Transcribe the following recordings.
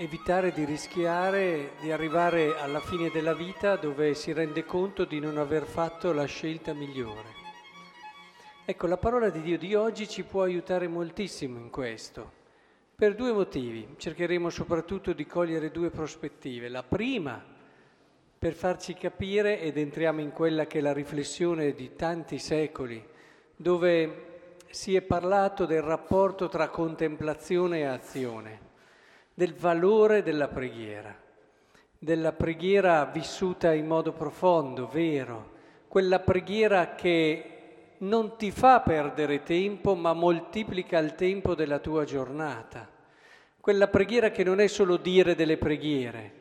evitare di rischiare di arrivare alla fine della vita dove si rende conto di non aver fatto la scelta migliore. Ecco, la parola di Dio di oggi ci può aiutare moltissimo in questo, per due motivi. Cercheremo soprattutto di cogliere due prospettive. La prima, per farci capire, ed entriamo in quella che è la riflessione di tanti secoli, dove si è parlato del rapporto tra contemplazione e azione, del valore della preghiera, della preghiera vissuta in modo profondo, vero, quella preghiera che non ti fa perdere tempo ma moltiplica il tempo della tua giornata, quella preghiera che non è solo dire delle preghiere,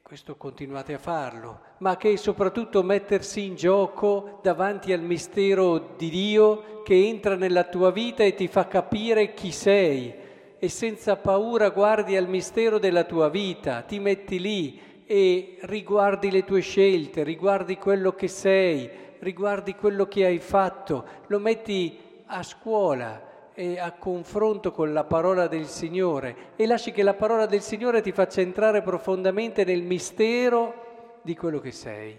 questo continuate a farlo, ma che soprattutto mettersi in gioco davanti al mistero di Dio che entra nella tua vita e ti fa capire chi sei e senza paura guardi al mistero della tua vita, ti metti lì e riguardi le tue scelte, riguardi quello che sei, riguardi quello che hai fatto, lo metti a scuola e a confronto con la parola del Signore e lasci che la parola del Signore ti faccia entrare profondamente nel mistero di quello che sei.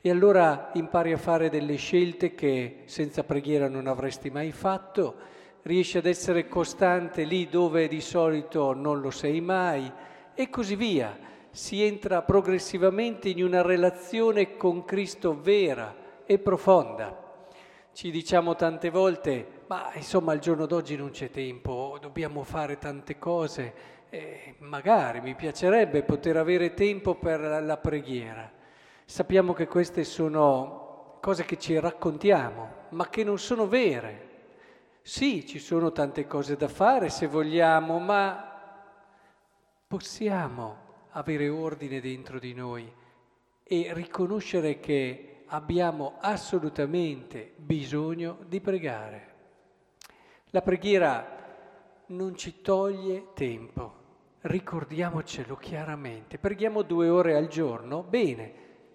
E allora impari a fare delle scelte che senza preghiera non avresti mai fatto, riesci ad essere costante lì dove di solito non lo sei mai e così via. Si entra progressivamente in una relazione con Cristo vera e profonda. Ci diciamo tante volte, ma insomma al giorno d'oggi non c'è tempo, dobbiamo fare tante cose. Eh, magari mi piacerebbe poter avere tempo per la preghiera. Sappiamo che queste sono cose che ci raccontiamo, ma che non sono vere. Sì, ci sono tante cose da fare se vogliamo, ma possiamo avere ordine dentro di noi e riconoscere che abbiamo assolutamente bisogno di pregare. La preghiera non ci toglie tempo, ricordiamocelo chiaramente. Preghiamo due ore al giorno, bene,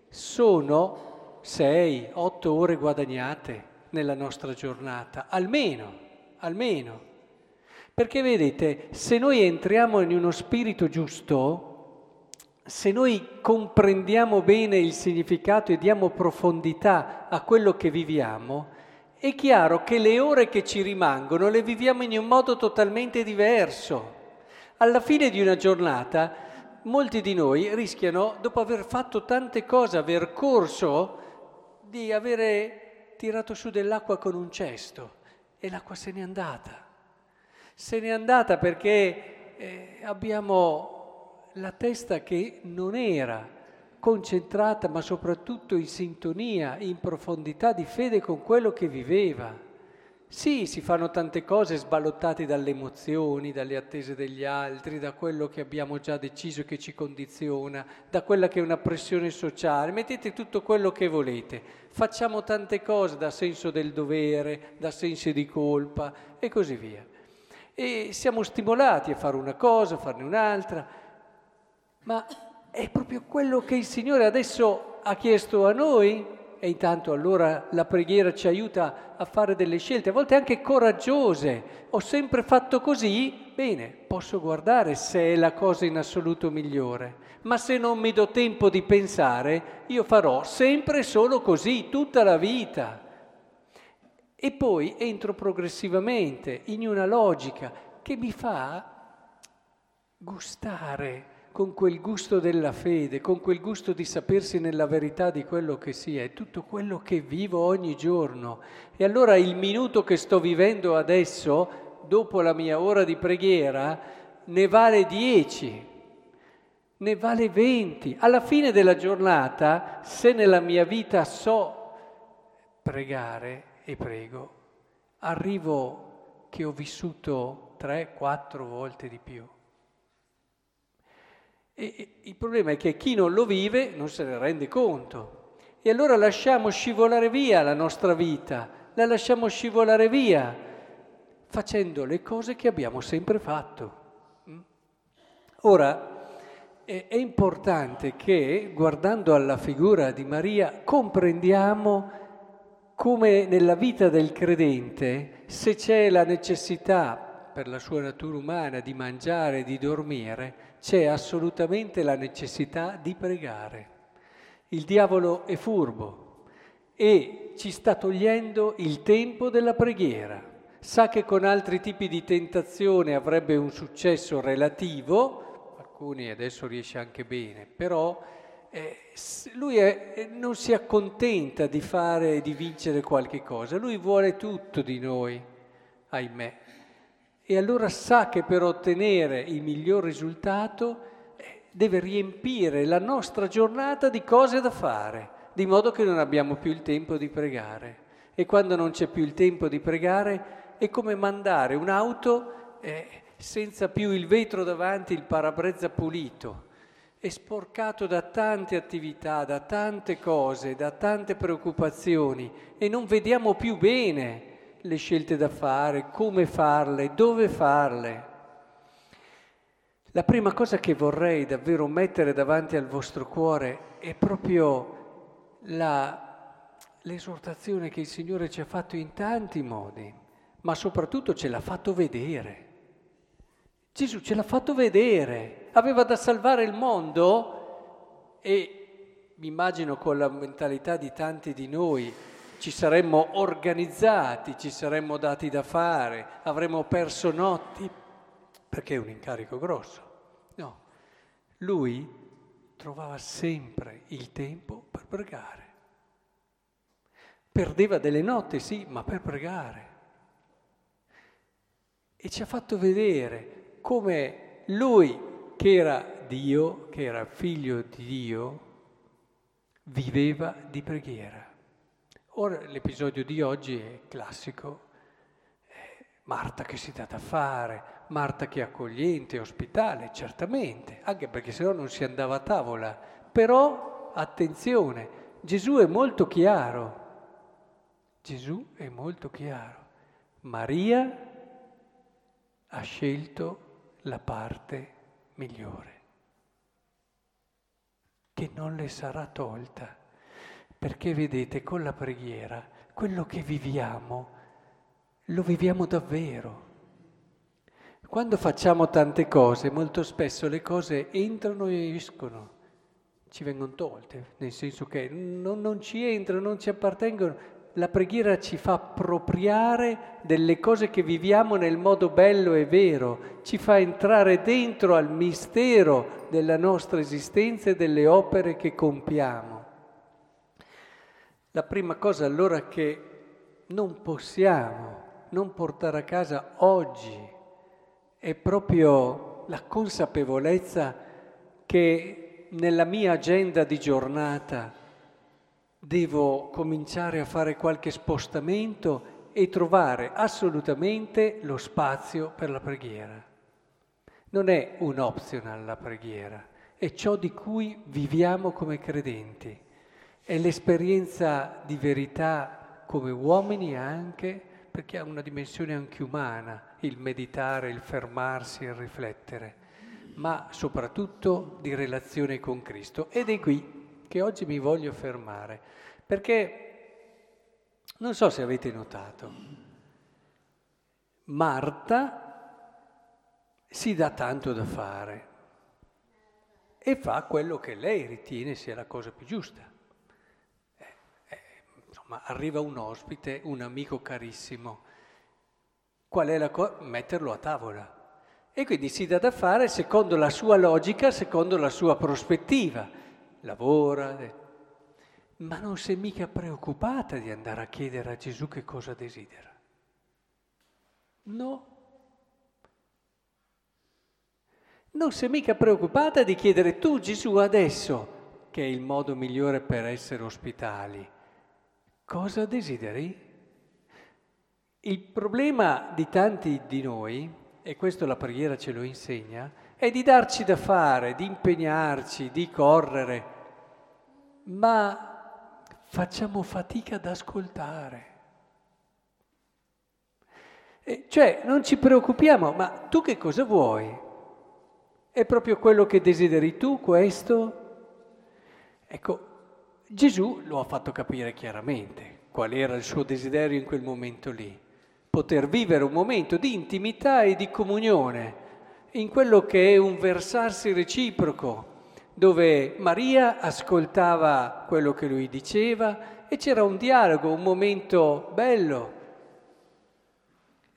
sono sei, otto ore guadagnate nella nostra giornata, almeno, almeno. Perché vedete, se noi entriamo in uno spirito giusto, se noi comprendiamo bene il significato e diamo profondità a quello che viviamo, è chiaro che le ore che ci rimangono le viviamo in un modo totalmente diverso. Alla fine di una giornata molti di noi rischiano, dopo aver fatto tante cose, aver corso, di avere tirato su dell'acqua con un cesto e l'acqua se n'è andata. Se n'è andata perché eh, abbiamo la testa che non era concentrata ma soprattutto in sintonia, in profondità di fede con quello che viveva. Sì, si fanno tante cose sballottati dalle emozioni, dalle attese degli altri, da quello che abbiamo già deciso che ci condiziona, da quella che è una pressione sociale. Mettete tutto quello che volete. Facciamo tante cose da senso del dovere, da senso di colpa e così via. E siamo stimolati a fare una cosa, a farne un'altra, ma è proprio quello che il Signore adesso ha chiesto a noi e intanto allora la preghiera ci aiuta a fare delle scelte, a volte anche coraggiose. Ho sempre fatto così, bene, posso guardare se è la cosa in assoluto migliore, ma se non mi do tempo di pensare, io farò sempre solo così tutta la vita. E poi entro progressivamente in una logica che mi fa gustare con quel gusto della fede, con quel gusto di sapersi nella verità di quello che si è, tutto quello che vivo ogni giorno. E allora il minuto che sto vivendo adesso, dopo la mia ora di preghiera, ne vale dieci, ne vale venti. Alla fine della giornata, se nella mia vita so pregare e prego, arrivo che ho vissuto tre, quattro volte di più. E il problema è che chi non lo vive non se ne rende conto. E allora lasciamo scivolare via la nostra vita, la lasciamo scivolare via facendo le cose che abbiamo sempre fatto. Mm? Ora, è importante che, guardando alla figura di Maria, comprendiamo come nella vita del credente, se c'è la necessità per la sua natura umana di mangiare, di dormire, c'è assolutamente la necessità di pregare. Il diavolo è furbo e ci sta togliendo il tempo della preghiera. Sa che con altri tipi di tentazione avrebbe un successo relativo, alcuni adesso riesce anche bene, però eh, lui è, non si accontenta di fare e di vincere qualche cosa, lui vuole tutto di noi, ahimè. E allora sa che per ottenere il miglior risultato eh, deve riempire la nostra giornata di cose da fare, di modo che non abbiamo più il tempo di pregare. E quando non c'è più il tempo di pregare è come mandare un'auto eh, senza più il vetro davanti, il parabrezza pulito, è sporcato da tante attività, da tante cose, da tante preoccupazioni e non vediamo più bene le scelte da fare, come farle, dove farle. La prima cosa che vorrei davvero mettere davanti al vostro cuore è proprio la, l'esortazione che il Signore ci ha fatto in tanti modi, ma soprattutto ce l'ha fatto vedere. Gesù ce l'ha fatto vedere, aveva da salvare il mondo e mi immagino con la mentalità di tanti di noi ci saremmo organizzati, ci saremmo dati da fare, avremmo perso notti, perché è un incarico grosso. No, lui trovava sempre il tempo per pregare. Perdeva delle notti, sì, ma per pregare. E ci ha fatto vedere come lui, che era Dio, che era figlio di Dio, viveva di preghiera. Ora l'episodio di oggi è classico. Marta che si dà da fare, Marta che è accogliente, ospitale, certamente, anche perché se no non si andava a tavola. Però, attenzione, Gesù è molto chiaro. Gesù è molto chiaro. Maria ha scelto la parte migliore, che non le sarà tolta. Perché vedete, con la preghiera, quello che viviamo, lo viviamo davvero. Quando facciamo tante cose, molto spesso le cose entrano e escono, ci vengono tolte, nel senso che non, non ci entrano, non ci appartengono. La preghiera ci fa appropriare delle cose che viviamo nel modo bello e vero, ci fa entrare dentro al mistero della nostra esistenza e delle opere che compiamo. La prima cosa allora che non possiamo non portare a casa oggi è proprio la consapevolezza che nella mia agenda di giornata devo cominciare a fare qualche spostamento e trovare assolutamente lo spazio per la preghiera. Non è un optional la preghiera, è ciò di cui viviamo come credenti. È l'esperienza di verità come uomini anche, perché ha una dimensione anche umana, il meditare, il fermarsi, il riflettere, ma soprattutto di relazione con Cristo. Ed è qui che oggi mi voglio fermare, perché non so se avete notato, Marta si dà tanto da fare e fa quello che lei ritiene sia la cosa più giusta ma arriva un ospite, un amico carissimo. Qual è la cosa? Metterlo a tavola. E quindi si dà da fare secondo la sua logica, secondo la sua prospettiva. Lavora, eh. ma non si è mica preoccupata di andare a chiedere a Gesù che cosa desidera. No. Non si è mica preoccupata di chiedere tu Gesù adesso, che è il modo migliore per essere ospitali Cosa desideri? Il problema di tanti di noi, e questo la preghiera ce lo insegna, è di darci da fare, di impegnarci, di correre, ma facciamo fatica ad ascoltare. E cioè, non ci preoccupiamo, ma tu che cosa vuoi? È proprio quello che desideri tu, questo? Ecco, Gesù lo ha fatto capire chiaramente qual era il suo desiderio in quel momento lì. poter vivere un momento di intimità e di comunione in quello che è un versarsi reciproco, dove Maria ascoltava quello che lui diceva e c'era un dialogo, un momento bello.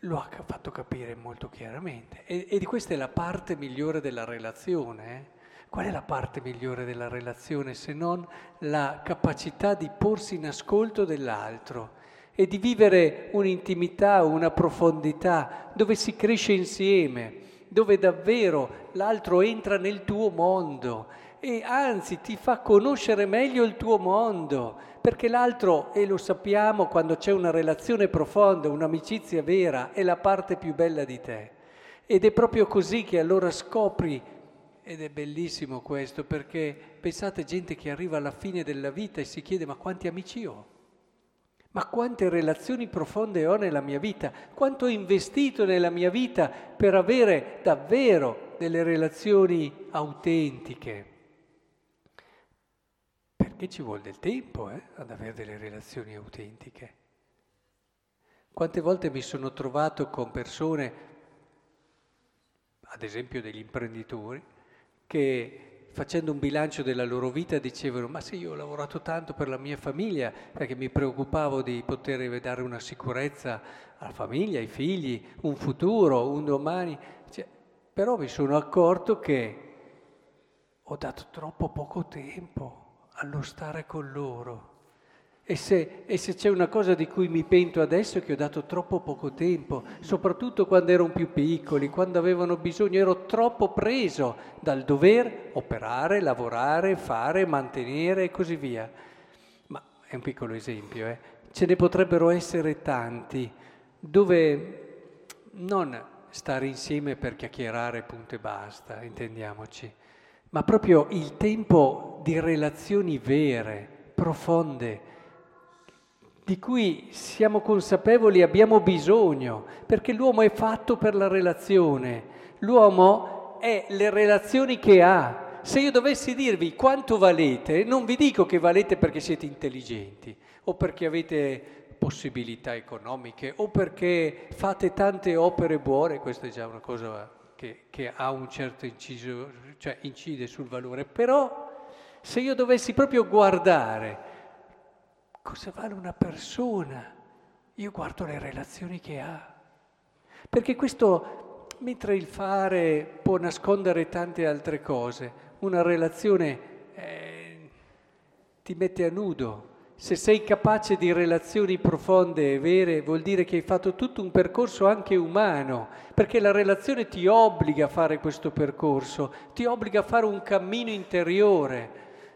Lo ha fatto capire molto chiaramente e, e questa è la parte migliore della relazione. Eh? Qual è la parte migliore della relazione se non la capacità di porsi in ascolto dell'altro e di vivere un'intimità, una profondità dove si cresce insieme, dove davvero l'altro entra nel tuo mondo e anzi ti fa conoscere meglio il tuo mondo, perché l'altro, e lo sappiamo quando c'è una relazione profonda, un'amicizia vera, è la parte più bella di te. Ed è proprio così che allora scopri ed è bellissimo questo perché pensate gente che arriva alla fine della vita e si chiede ma quanti amici ho? Ma quante relazioni profonde ho nella mia vita? Quanto ho investito nella mia vita per avere davvero delle relazioni autentiche? Perché ci vuole del tempo eh, ad avere delle relazioni autentiche. Quante volte mi sono trovato con persone, ad esempio degli imprenditori, che facendo un bilancio della loro vita dicevano ma se io ho lavorato tanto per la mia famiglia perché mi preoccupavo di poter dare una sicurezza alla famiglia, ai figli, un futuro, un domani, cioè, però mi sono accorto che ho dato troppo poco tempo allo stare con loro. E se, e se, c'è una cosa di cui mi pento adesso è che ho dato troppo poco tempo, soprattutto quando erano più piccoli, quando avevano bisogno, ero troppo preso dal dover operare, lavorare, fare, mantenere e così via. Ma è un piccolo esempio, eh? ce ne potrebbero essere tanti dove non stare insieme per chiacchierare punto e basta, intendiamoci, ma proprio il tempo di relazioni vere, profonde, di cui siamo consapevoli abbiamo bisogno, perché l'uomo è fatto per la relazione, l'uomo è le relazioni che ha. Se io dovessi dirvi quanto valete, non vi dico che valete perché siete intelligenti o perché avete possibilità economiche o perché fate tante opere buone, questa è già una cosa che, che ha un certo inciso, cioè incide sul valore, però se io dovessi proprio guardare cosa vale una persona? Io guardo le relazioni che ha. Perché questo, mentre il fare può nascondere tante altre cose, una relazione eh, ti mette a nudo. Se sei capace di relazioni profonde e vere, vuol dire che hai fatto tutto un percorso anche umano, perché la relazione ti obbliga a fare questo percorso, ti obbliga a fare un cammino interiore.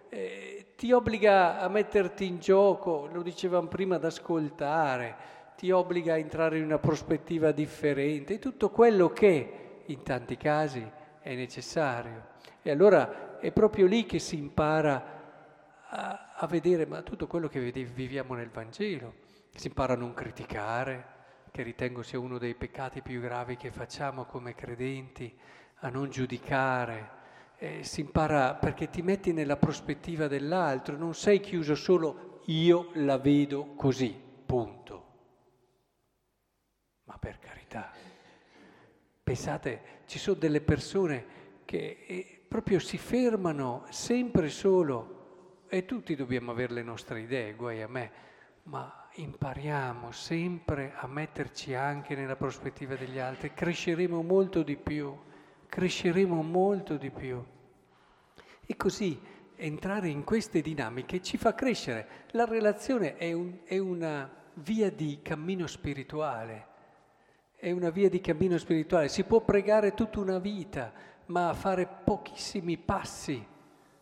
Eh, ti obbliga a metterti in gioco, lo dicevamo prima, ad ascoltare, ti obbliga a entrare in una prospettiva differente, tutto quello che in tanti casi è necessario. E allora è proprio lì che si impara a, a vedere ma tutto quello che viviamo nel Vangelo, si impara a non criticare, che ritengo sia uno dei peccati più gravi che facciamo come credenti, a non giudicare, eh, si impara perché ti metti nella prospettiva dell'altro, non sei chiuso solo io la vedo così, punto. Ma per carità, pensate, ci sono delle persone che eh, proprio si fermano sempre solo, e tutti dobbiamo avere le nostre idee, guai a me, ma impariamo sempre a metterci anche nella prospettiva degli altri, cresceremo molto di più cresceremo molto di più. E così entrare in queste dinamiche ci fa crescere. La relazione è, un, è una via di cammino spirituale, è una via di cammino spirituale. Si può pregare tutta una vita, ma fare pochissimi passi.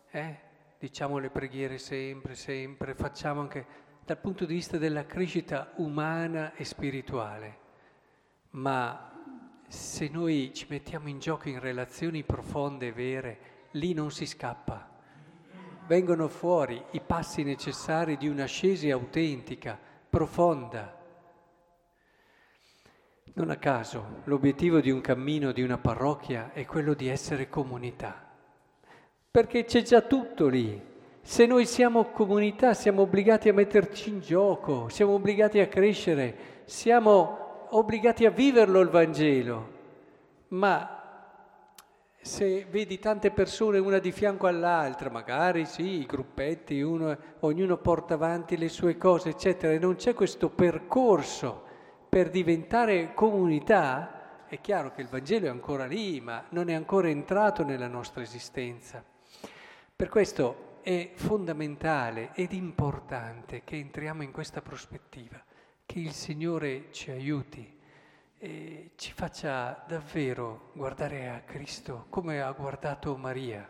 Eh? Diciamo le preghiere sempre, sempre, facciamo anche dal punto di vista della crescita umana e spirituale. Ma se noi ci mettiamo in gioco in relazioni profonde e vere, lì non si scappa. Vengono fuori i passi necessari di un'ascesi autentica, profonda. Non a caso l'obiettivo di un cammino, di una parrocchia, è quello di essere comunità. Perché c'è già tutto lì. Se noi siamo comunità siamo obbligati a metterci in gioco, siamo obbligati a crescere, siamo obbligati a viverlo il Vangelo, ma se vedi tante persone una di fianco all'altra, magari sì, i gruppetti, uno, ognuno porta avanti le sue cose, eccetera, e non c'è questo percorso per diventare comunità, è chiaro che il Vangelo è ancora lì, ma non è ancora entrato nella nostra esistenza. Per questo è fondamentale ed importante che entriamo in questa prospettiva, che il Signore ci aiuti e ci faccia davvero guardare a Cristo come ha guardato Maria.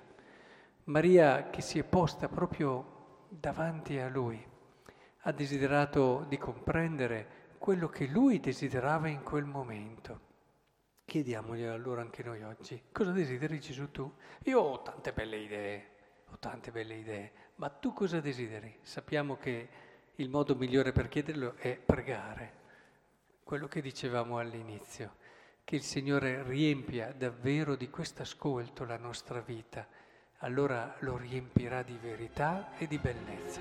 Maria che si è posta proprio davanti a Lui, ha desiderato di comprendere quello che Lui desiderava in quel momento. Chiediamogli allora anche noi oggi, cosa desideri Gesù tu? Io ho tante belle idee, ho tante belle idee, ma tu cosa desideri? Sappiamo che il modo migliore per chiederlo è pregare, quello che dicevamo all'inizio, che il Signore riempia davvero di questo ascolto la nostra vita, allora lo riempirà di verità e di bellezza.